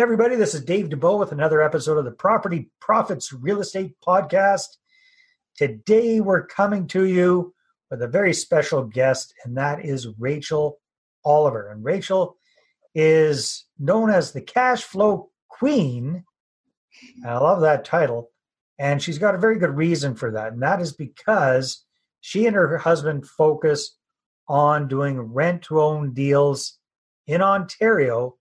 Everybody, this is Dave Dubeau with another episode of the Property Profits Real Estate Podcast. Today, we're coming to you with a very special guest, and that is Rachel Oliver. And Rachel is known as the cash flow queen. I love that title. And she's got a very good reason for that. And that is because she and her husband focus on doing rent to own deals in Ontario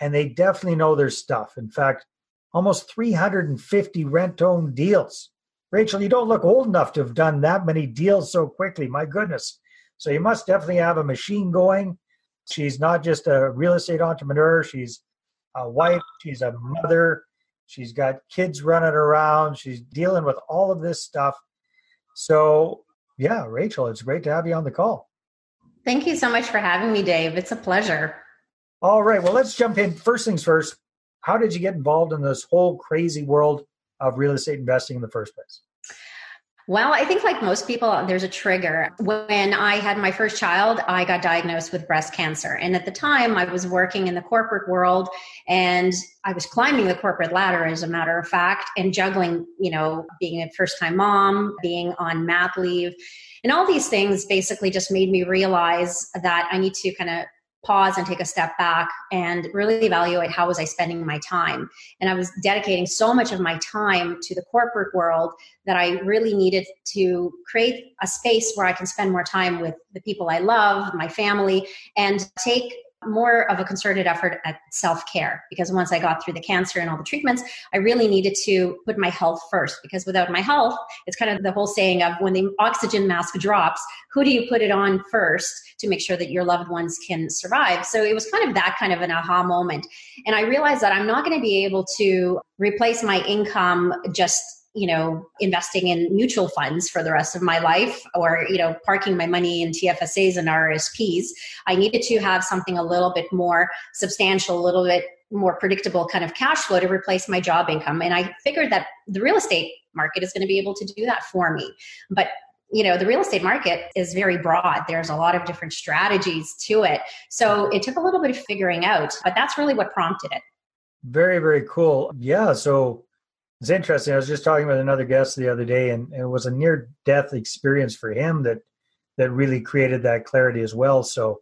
and they definitely know their stuff. In fact, almost 350 rent owned deals. Rachel, you don't look old enough to have done that many deals so quickly. My goodness. So you must definitely have a machine going. She's not just a real estate entrepreneur, she's a wife, she's a mother, she's got kids running around, she's dealing with all of this stuff. So, yeah, Rachel, it's great to have you on the call. Thank you so much for having me, Dave. It's a pleasure. All right. Well, let's jump in. First things first. How did you get involved in this whole crazy world of real estate investing in the first place? Well, I think like most people, there's a trigger. When I had my first child, I got diagnosed with breast cancer. And at the time, I was working in the corporate world and I was climbing the corporate ladder, as a matter of fact, and juggling, you know, being a first time mom, being on mat leave. And all these things basically just made me realize that I need to kind of pause and take a step back and really evaluate how was i spending my time. And i was dedicating so much of my time to the corporate world that i really needed to create a space where i can spend more time with the people i love my family and take more of a concerted effort at self care because once I got through the cancer and all the treatments, I really needed to put my health first because without my health, it's kind of the whole saying of when the oxygen mask drops, who do you put it on first to make sure that your loved ones can survive? So it was kind of that kind of an aha moment. And I realized that I'm not going to be able to replace my income just you know investing in mutual funds for the rest of my life or you know parking my money in TFSAs and RSPs i needed to have something a little bit more substantial a little bit more predictable kind of cash flow to replace my job income. And i figured that the real estate market is going to be able to do that for me. But you know the real estate market is very broad. There's a lot of different strategies to it. So it took a little bit of figuring out but that's really what prompted it. Very very cool. Yeah so it's interesting. I was just talking with another guest the other day, and, it was a near death experience for him that that really created that clarity as well. So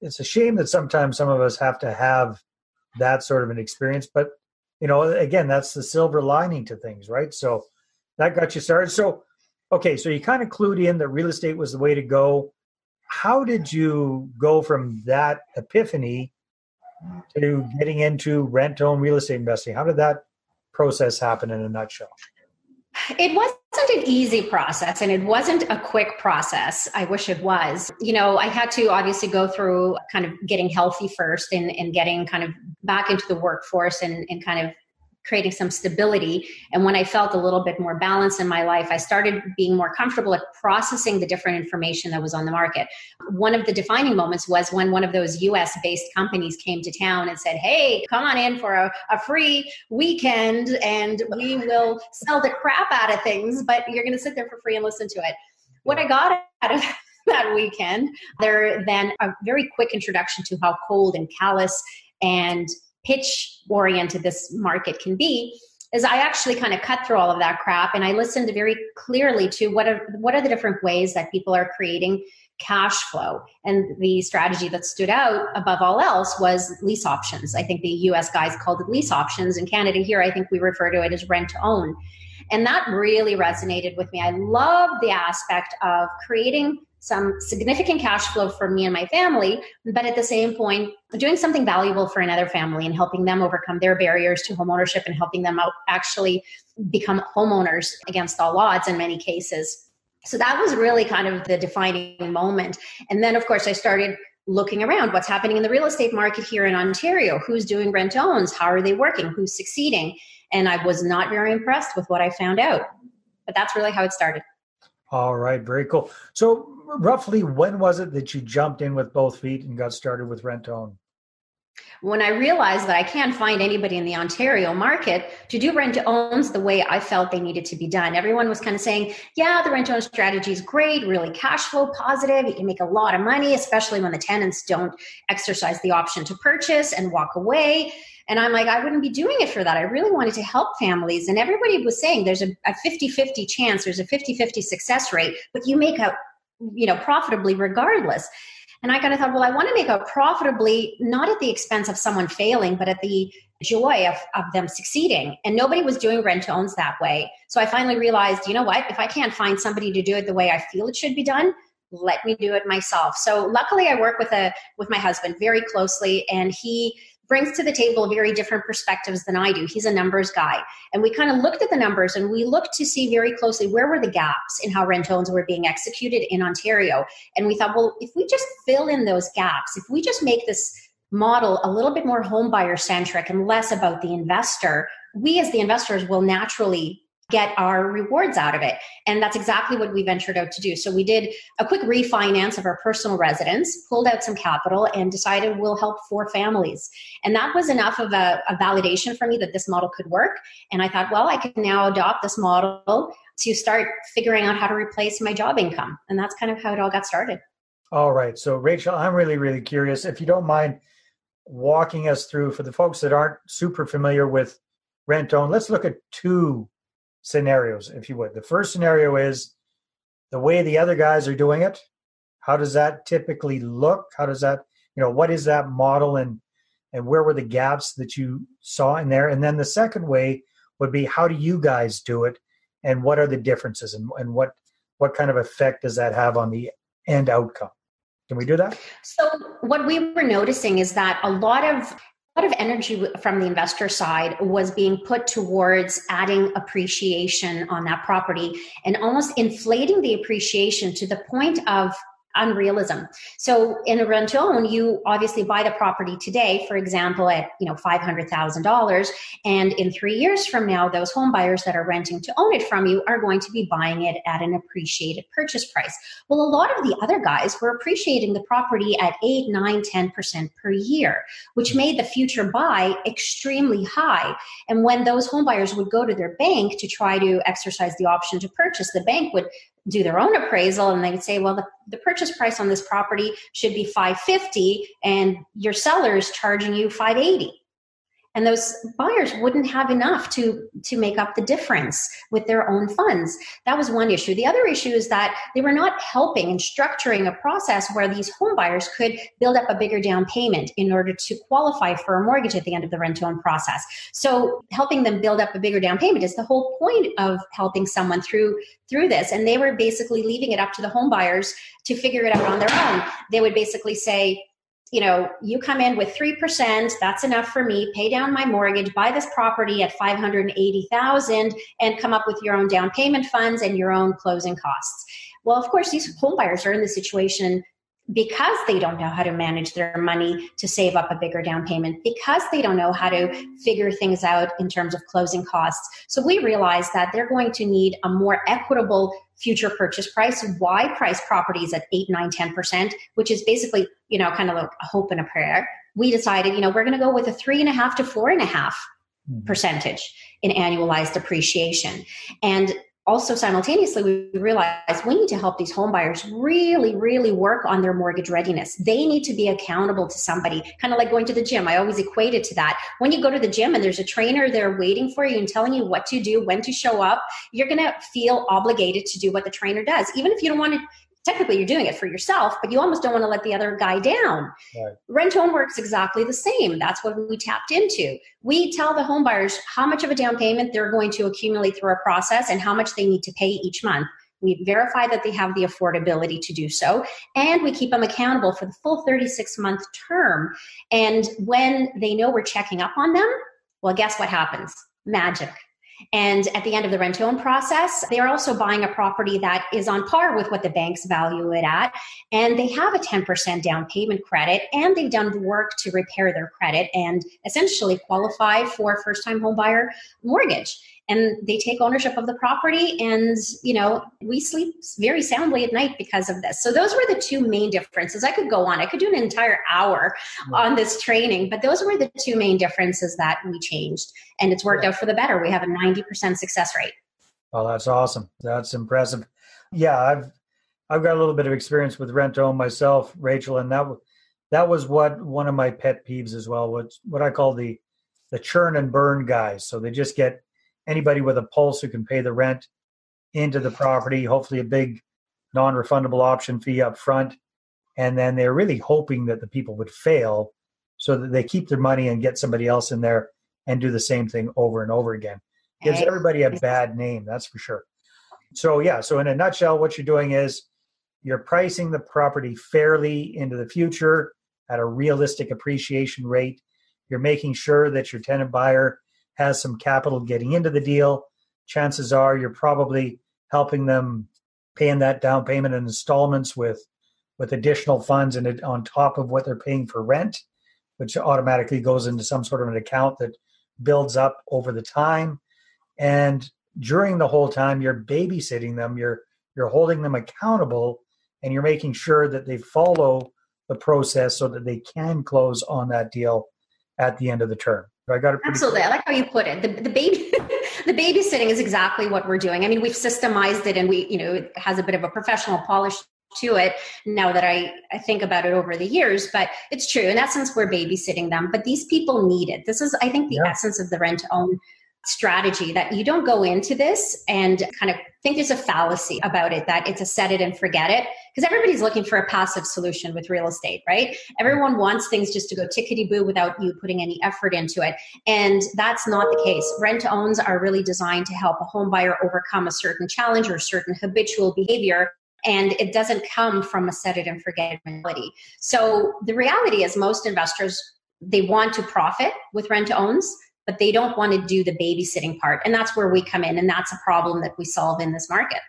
it's a shame that sometimes some of us have to have that sort of an experience, but you know, again, that's the silver lining to things, right? So that got you started. So okay, so you kind of clued in that real estate was the way to go. How did you go from that epiphany to getting into rent own real estate investing? How did that process happen in a nutshell? It wasn't an easy process and it wasn't a quick process. I wish it was. You know, I had to obviously go through kind of getting healthy first and, and getting kind of back into the workforce and, and kind of creating some stability. And when I felt a little bit more balance in my life, I started being more comfortable at processing the different information that was on the market. One of the defining moments was when one of those US based companies came to town and said, Hey, come on in for a, a free weekend and we will sell the crap out of things, but you're going to sit there for free and listen to it. What I got out of that weekend, there then a very quick introduction to how cold and callous and pitch oriented this market can be is I actually kind of cut through all of that crap and I listened very clearly to what are what are the different ways that people are creating cash flow. And the strategy that stood out above all else was lease options. I think the US guys called it lease options. In Canada here, I think we refer to it as rent to own. And that really resonated with me. I love the aspect of creating some significant cash flow for me and my family, but at the same point, doing something valuable for another family and helping them overcome their barriers to homeownership and helping them out actually become homeowners against all odds in many cases. So that was really kind of the defining moment. And then, of course, I started looking around what's happening in the real estate market here in Ontario. Who's doing rent owns? How are they working? Who's succeeding? And I was not very impressed with what I found out. But that's really how it started. All right, very cool. So, roughly when was it that you jumped in with both feet and got started with rent own? when I realized that I can't find anybody in the Ontario market to do rent owns the way I felt they needed to be done. Everyone was kind of saying, yeah, the rent own strategy is great, really cash flow positive. You can make a lot of money, especially when the tenants don't exercise the option to purchase and walk away. And I'm like, I wouldn't be doing it for that. I really wanted to help families. And everybody was saying there's a 50 50 chance, there's a 50 50 success rate, but you make out, you know, profitably regardless. And I kind of thought, well, I want to make out profitably, not at the expense of someone failing, but at the joy of, of them succeeding. And nobody was doing rent to owns that way. So I finally realized, you know what? If I can't find somebody to do it the way I feel it should be done, let me do it myself. So luckily I work with a with my husband very closely and he brings to the table very different perspectives than I do. He's a numbers guy. And we kind of looked at the numbers and we looked to see very closely where were the gaps in how rent owns were being executed in Ontario. And we thought, well, if we just fill in those gaps, if we just make this model a little bit more home buyer centric and less about the investor, we as the investors will naturally get our rewards out of it. And that's exactly what we ventured out to do. So we did a quick refinance of our personal residence, pulled out some capital, and decided we'll help four families. And that was enough of a, a validation for me that this model could work. And I thought, well, I can now adopt this model to start figuring out how to replace my job income. And that's kind of how it all got started. All right. So, Rachel, I'm really, really curious. If you don't mind walking us through, for the folks that aren't super familiar with rent own, let's look at two scenarios, if you would. The first scenario is the way the other guys are doing it. How does that typically look? How does that, you know, what is that model and and where were the gaps that you saw in there? And then the second way would be how do you guys do it and what are the differences and, and what what kind of effect does that have on the end outcome? Can we do that? So, what we were noticing is that a lot of lot of energy from the investor side was being put towards adding appreciation on that property and almost inflating the appreciation to the point of unrealism. So in a rent to own, you obviously buy the property today, for example, at you know five hundred thousand dollars, and in three years from now, those home buyers that are renting to own it from you are going to be buying it at an appreciated purchase price. Well, a lot of the other guys were appreciating the property at eight, nine, ten percent per year, which made the future buy extremely high. And when those home buyers would go to their bank to try to exercise the option to purchase, the bank would do their own appraisal and they would say well the, the purchase price on this property should be 550 and your seller is charging you 580 and those buyers wouldn't have enough to to make up the difference with their own funds. That was one issue. The other issue is that they were not helping and structuring a process where these home buyers could build up a bigger down payment in order to qualify for a mortgage at the end of the rent to own process. So helping them build up a bigger down payment is the whole point of helping someone through through this. And they were basically leaving it up to the home buyers to figure it out on their own. They would basically say you know, you come in with 3%, that's enough for me, pay down my mortgage, buy this property at 580,000 and come up with your own down payment funds and your own closing costs. Well, of course, these home buyers are in the situation because they don't know how to manage their money to save up a bigger down payment, because they don't know how to figure things out in terms of closing costs. So we realize that they're going to need a more equitable future purchase price. Why price properties at 8, 9, 10%, which is basically, you know, kind of like a hope and a prayer. We decided, you know, we're going to go with a three and a half to four and a half mm-hmm. percentage in annualized appreciation. And also simultaneously we realize we need to help these home buyers really really work on their mortgage readiness. They need to be accountable to somebody kind of like going to the gym. I always equate it to that. When you go to the gym and there's a trainer there waiting for you and telling you what to do when to show up you're going to feel obligated to do what the trainer does. Even if you don't want to technically you're doing it for yourself, but you almost don't want to let the other guy down. Right. Rent own works exactly the same. That's what we tapped into. We tell the home buyers how much of a down payment they're going to accumulate through our process and how much they need to pay each month. We verify that they have the affordability to do so, and we keep them accountable for the full 36 month term. And when they know we're checking up on them, well, guess what happens? Magic and at the end of the rent own process, they are also buying a property that is on par with what the banks value it at. And they have a 10% down payment credit and they've done the work to repair their credit and essentially qualify for first time home buyer mortgage. And they take ownership of the property and you know we sleep very soundly at night because of this. So those were the two main differences. I could go on. I could do an entire hour on this training but those were the two main differences that we changed and it's worked out for the better. We have a 90% success rate. Well that's awesome. That's impressive. Yeah i've i've got a little bit of experience with rent own myself rachel and that that was what one of my pet peeves as well what what i call the the churn and burn guys. So they just get anybody with a pulse who can pay the rent into the property, hopefully a big non refundable option fee up front. And then they're really hoping that the people would fail so that they keep their money and get somebody else in there and do the same thing over and over again. Gives everybody a bad name, that's for sure. So, yeah, so in a nutshell, what you're doing is you're pricing the property fairly into the future at a realistic appreciation rate. You're making sure that your tenant buyer has some capital getting into the deal, chances are you're probably helping them paying that down payment in installments with with additional funds and on top of what they're paying for rent, which automatically goes into some sort of an account that builds up over the time. And during the whole time, you're babysitting them, you're you're holding them accountable, and you're making sure that they follow the process so that they can close on that deal at the end of the term. I got it. Absolutely, I like how you put it. The, the baby, the babysitting is exactly what we're doing. I mean, we've systemized it, and we, you know, it has a bit of a professional polish to it now that I, I think about it over the years but it's true in essence we're babysitting them but these people need it this is i think the yeah. essence of the rent to own strategy that you don't go into this and kind of think there's a fallacy about it that it's a set it and forget it because everybody's looking for a passive solution with real estate right? Everyone wants things just to go tickety boo without you putting any effort into it and that's not the case. Rent owns are really designed to help a home buyer overcome a certain challenge or a certain habitual behavior and it doesn't come from a set it and forget it mentality. So the reality is most investors they want to profit with rent owns but they don't want to do the babysitting part. And that's where we come in. And that's a problem that we solve in this market.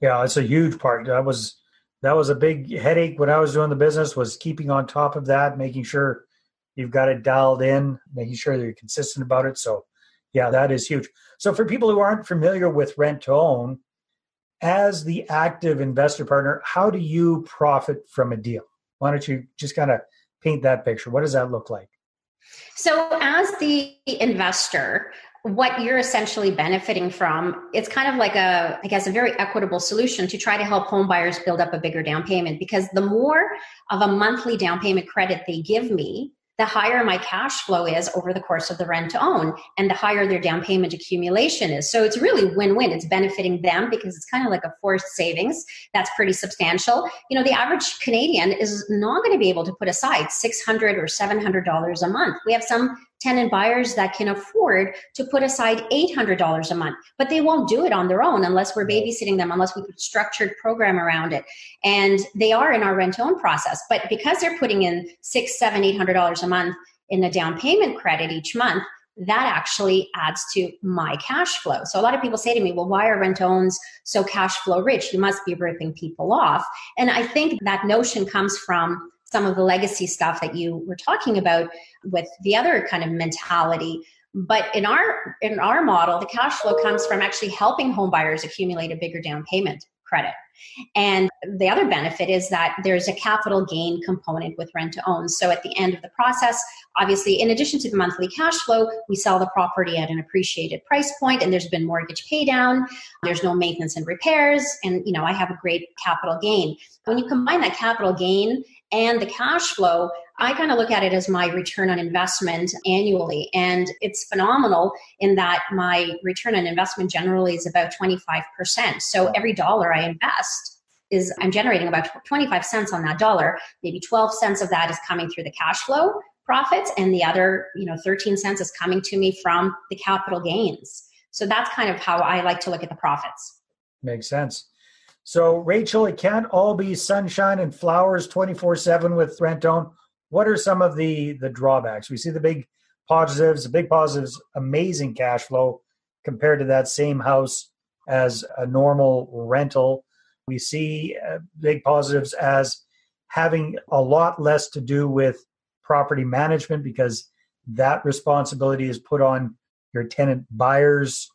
Yeah, it's a huge part. That was that was a big headache when I was doing the business was keeping on top of that, making sure you've got it dialed in, making sure that you're consistent about it. So yeah, that is huge. So for people who aren't familiar with rent to own, as the active investor partner, how do you profit from a deal? Why don't you just kind of paint that picture? What does that look like? So, as the investor, what you're essentially benefiting from, it's kind of like a, I guess, a very equitable solution to try to help home buyers build up a bigger down payment because the more of a monthly down payment credit they give me, the higher my cash flow is over the course of the rent to own and the higher their down payment accumulation is. So it's really win win. It's benefiting them because it's kind of like a forced savings that's pretty substantial. You know, the average Canadian is not going to be able to put aside 600 or $700 a month. We have some tenant buyers that can afford to put aside $800 a month, but they won't do it on their own unless we're babysitting them, unless we put a structured program around it. And they are in our rent own process. But because they're putting in six, seven, eight hundred dollars a month in the down payment credit each month, that actually adds to my cash flow. So a lot of people say to me, well, why are rent owns so cash flow rich? You must be ripping people off. And I think that notion comes from some of the legacy stuff that you were talking about with the other kind of mentality. But in our in our model the cash flow comes from actually helping home buyers accumulate a bigger down payment credit and the other benefit is that there's a capital gain component with rent to own. So at the end of the process obviously in addition to the monthly cash flow we sell the property at an appreciated price point and there's been mortgage pay down. There's no maintenance and repairs and you know i have a great capital gain. When you combine that capital gain and the cash flow, I kind of look at it as my return on investment annually. And it's phenomenal in that my return on investment generally is about 25%. So every dollar I invest, is I'm generating about 25 cents on that dollar. Maybe 12 cents of that is coming through the cash flow profits and the other, you know, 13 cents is coming to me from the capital gains. So that's kind of how I like to look at the profits. Makes sense. So, Rachel, it can't all be sunshine and flowers 24 7 with rent to own. What are some of the, the drawbacks? We see the big positives. The big positives, amazing cash flow compared to that same house as a normal rental. We see uh, big positives as having a lot less to do with property management because that responsibility is put on your tenant buyers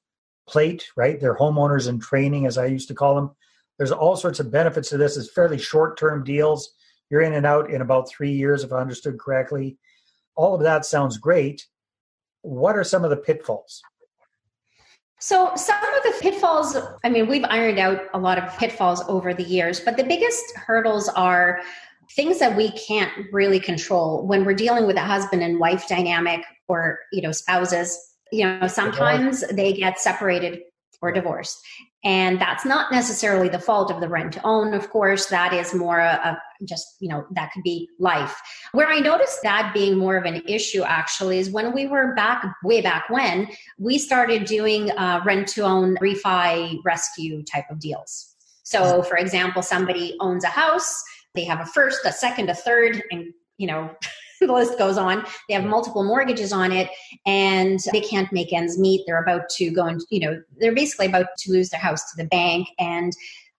plate, right? They're homeowners in training, as I used to call them. There's all sorts of benefits to this. It's fairly short term deals. You're in and out in about three years, if I understood correctly. All of that sounds great. What are some of the pitfalls? So, some of the pitfalls, I mean, we've ironed out a lot of pitfalls over the years, but the biggest hurdles are things that we can't really control when we're dealing with a husband and wife dynamic or, you know, spouses. You know, sometimes they get separated or divorced. And that's not necessarily the fault of the rent to own, of course. That is more of just, you know, that could be life. Where I noticed that being more of an issue actually is when we were back, way back when, we started doing uh, rent to own refi rescue type of deals. So, for example, somebody owns a house, they have a first, a second, a third, and, you know, the list goes on. They have multiple mortgages on it and they can't make ends meet. They're about to go and, you know, they're basically about to lose their house to the bank. And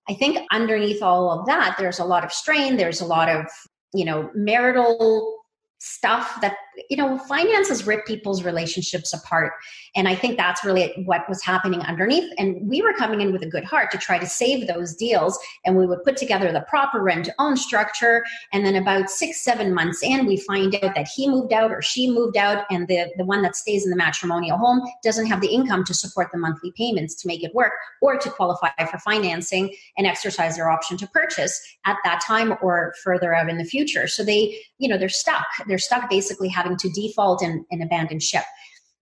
I think underneath all of that, there's a lot of strain. There's a lot of, you know, marital stuff that you know finances rip people's relationships apart. And i think that's really what was happening underneath. And we were coming in with a good heart to try to save those deals. And we would put together the proper rent to own structure. And then about six seven months in we find out that he moved out or she moved out. And the the one that stays in the matrimonial home doesn't have the income to support the monthly payments to make it work or to qualify for financing and exercise their option to purchase at that time or further out in the future. So they you know they're stuck. They're stuck basically having to default and, and abandon ship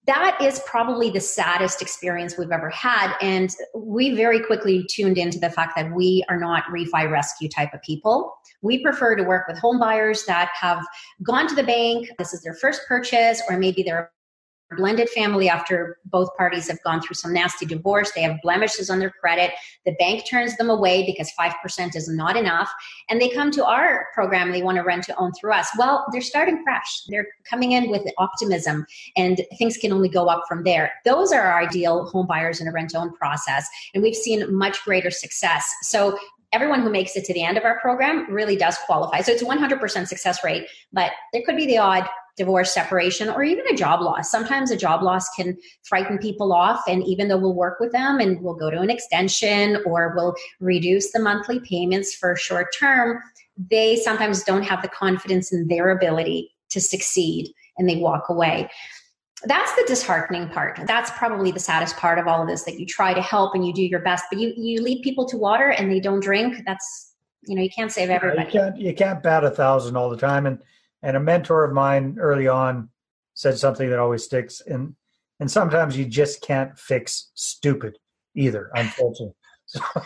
that is probably the saddest experience we've ever had. And we very quickly tuned into the fact that we are not refi rescue type of people. We prefer to work with home buyers that have gone to the bank. This is their first purchase, or maybe they're blended family after both parties have gone through some nasty divorce. They have blemishes on their credit. The bank turns them away because 5% is not enough. And they come to our program, they want to rent to own through us. Well, they're starting fresh. They're coming in with optimism and things can only go up from there. Those are our ideal home buyers in a rent to own process. And we've seen much greater success. So everyone who makes it to the end of our program really does qualify. So it's 100% success rate, but there could be the odd divorce, separation, or even a job loss. Sometimes a job loss can frighten people off. And even though we'll work with them and we'll go to an extension or we'll reduce the monthly payments for short term, they sometimes don't have the confidence in their ability to succeed and they walk away. That's the disheartening part. That's probably the saddest part of all of this that you try to help and you do your best, but you, you lead people to water and they don't drink. That's, you know, you can't save everybody. You can't, you can't bat a thousand all the time. And and a mentor of mine early on said something that always sticks. And and sometimes you just can't fix stupid either, unfortunately. So,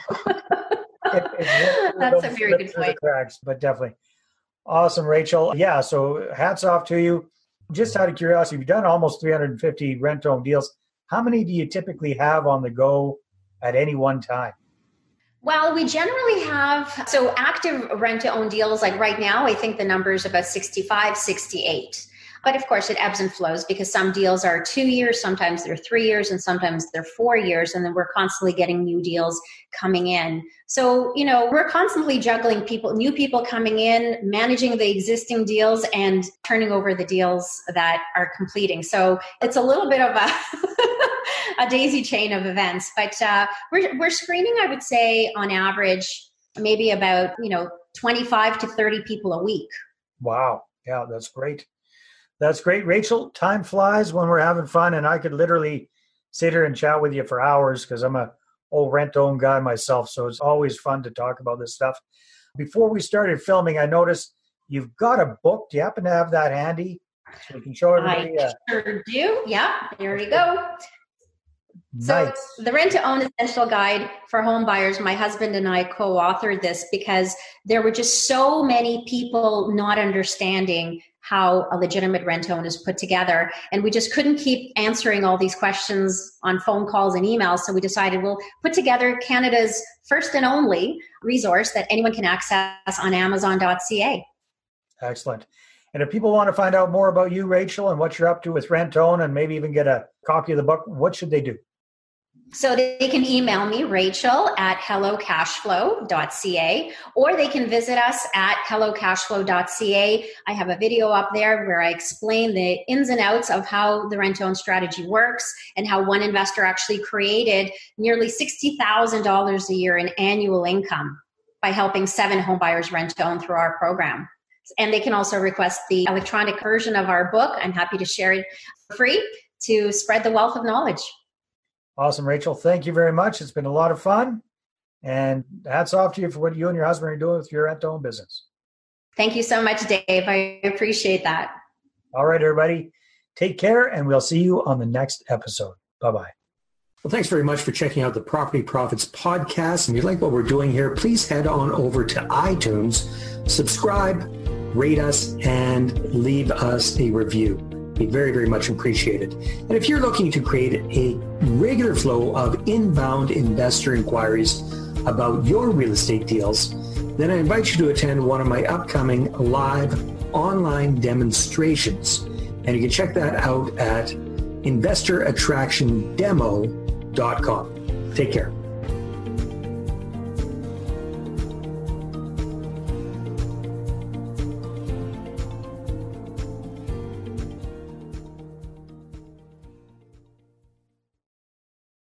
That's a very good point. Cracks, but definitely. Awesome, Rachel. Yeah, so hats off to you. Just out of curiosity, you've done almost 350 rent home deals. How many do you typically have on the go at any one time? Well, we generally have so active rent to own deals like right now, I think the number is about 65, 68. But of course, it ebbs and flows because some deals are two years, sometimes they're three years, and sometimes they're four years. And then we're constantly getting new deals coming in. So, you know, we're constantly juggling people, new people coming in, managing the existing deals, and turning over the deals that are completing. So it's a little bit of a a daisy chain of events. But uh, we're we're screening, I would say, on average, maybe about you know twenty five to thirty people a week. Wow, yeah, that's great. That's great, Rachel. Time flies when we're having fun, and I could literally sit here and chat with you for hours because I'm a old rent own guy myself. So it's always fun to talk about this stuff. Before we started filming, I noticed you've got a book. Do you happen to have that handy? So we can show everybody. I uh, sure do. Yeah, here we go. So nice. the rent to own essential guide for home buyers, my husband and I co-authored this because there were just so many people not understanding how a legitimate rent to own is put together. And we just couldn't keep answering all these questions on phone calls and emails. So we decided we'll put together Canada's first and only resource that anyone can access on Amazon.ca. Excellent. And if people want to find out more about you, Rachel, and what you're up to with Rent to Own and maybe even get a copy of the book, what should they do? So they can email me, Rachel at hellocashflow.ca, or they can visit us at hellocashflow.ca. I have a video up there where I explain the ins and outs of how the rent own strategy works and how one investor actually created nearly $60,000 a year in annual income by helping seven homebuyers rent to own through our program. And they can also request the electronic version of our book. I'm happy to share it free to spread the wealth of knowledge. Awesome, Rachel. Thank you very much. It's been a lot of fun. And hats off to you for what you and your husband are doing with your rent to own business. Thank you so much, Dave. I appreciate that. All right, everybody. Take care, and we'll see you on the next episode. Bye bye. Well, thanks very much for checking out the Property Profits podcast. If you like what we're doing here, please head on over to iTunes, subscribe, rate us, and leave us a review be very, very much appreciated. And if you're looking to create a regular flow of inbound investor inquiries about your real estate deals, then I invite you to attend one of my upcoming live online demonstrations. And you can check that out at investorattractiondemo.com. Take care.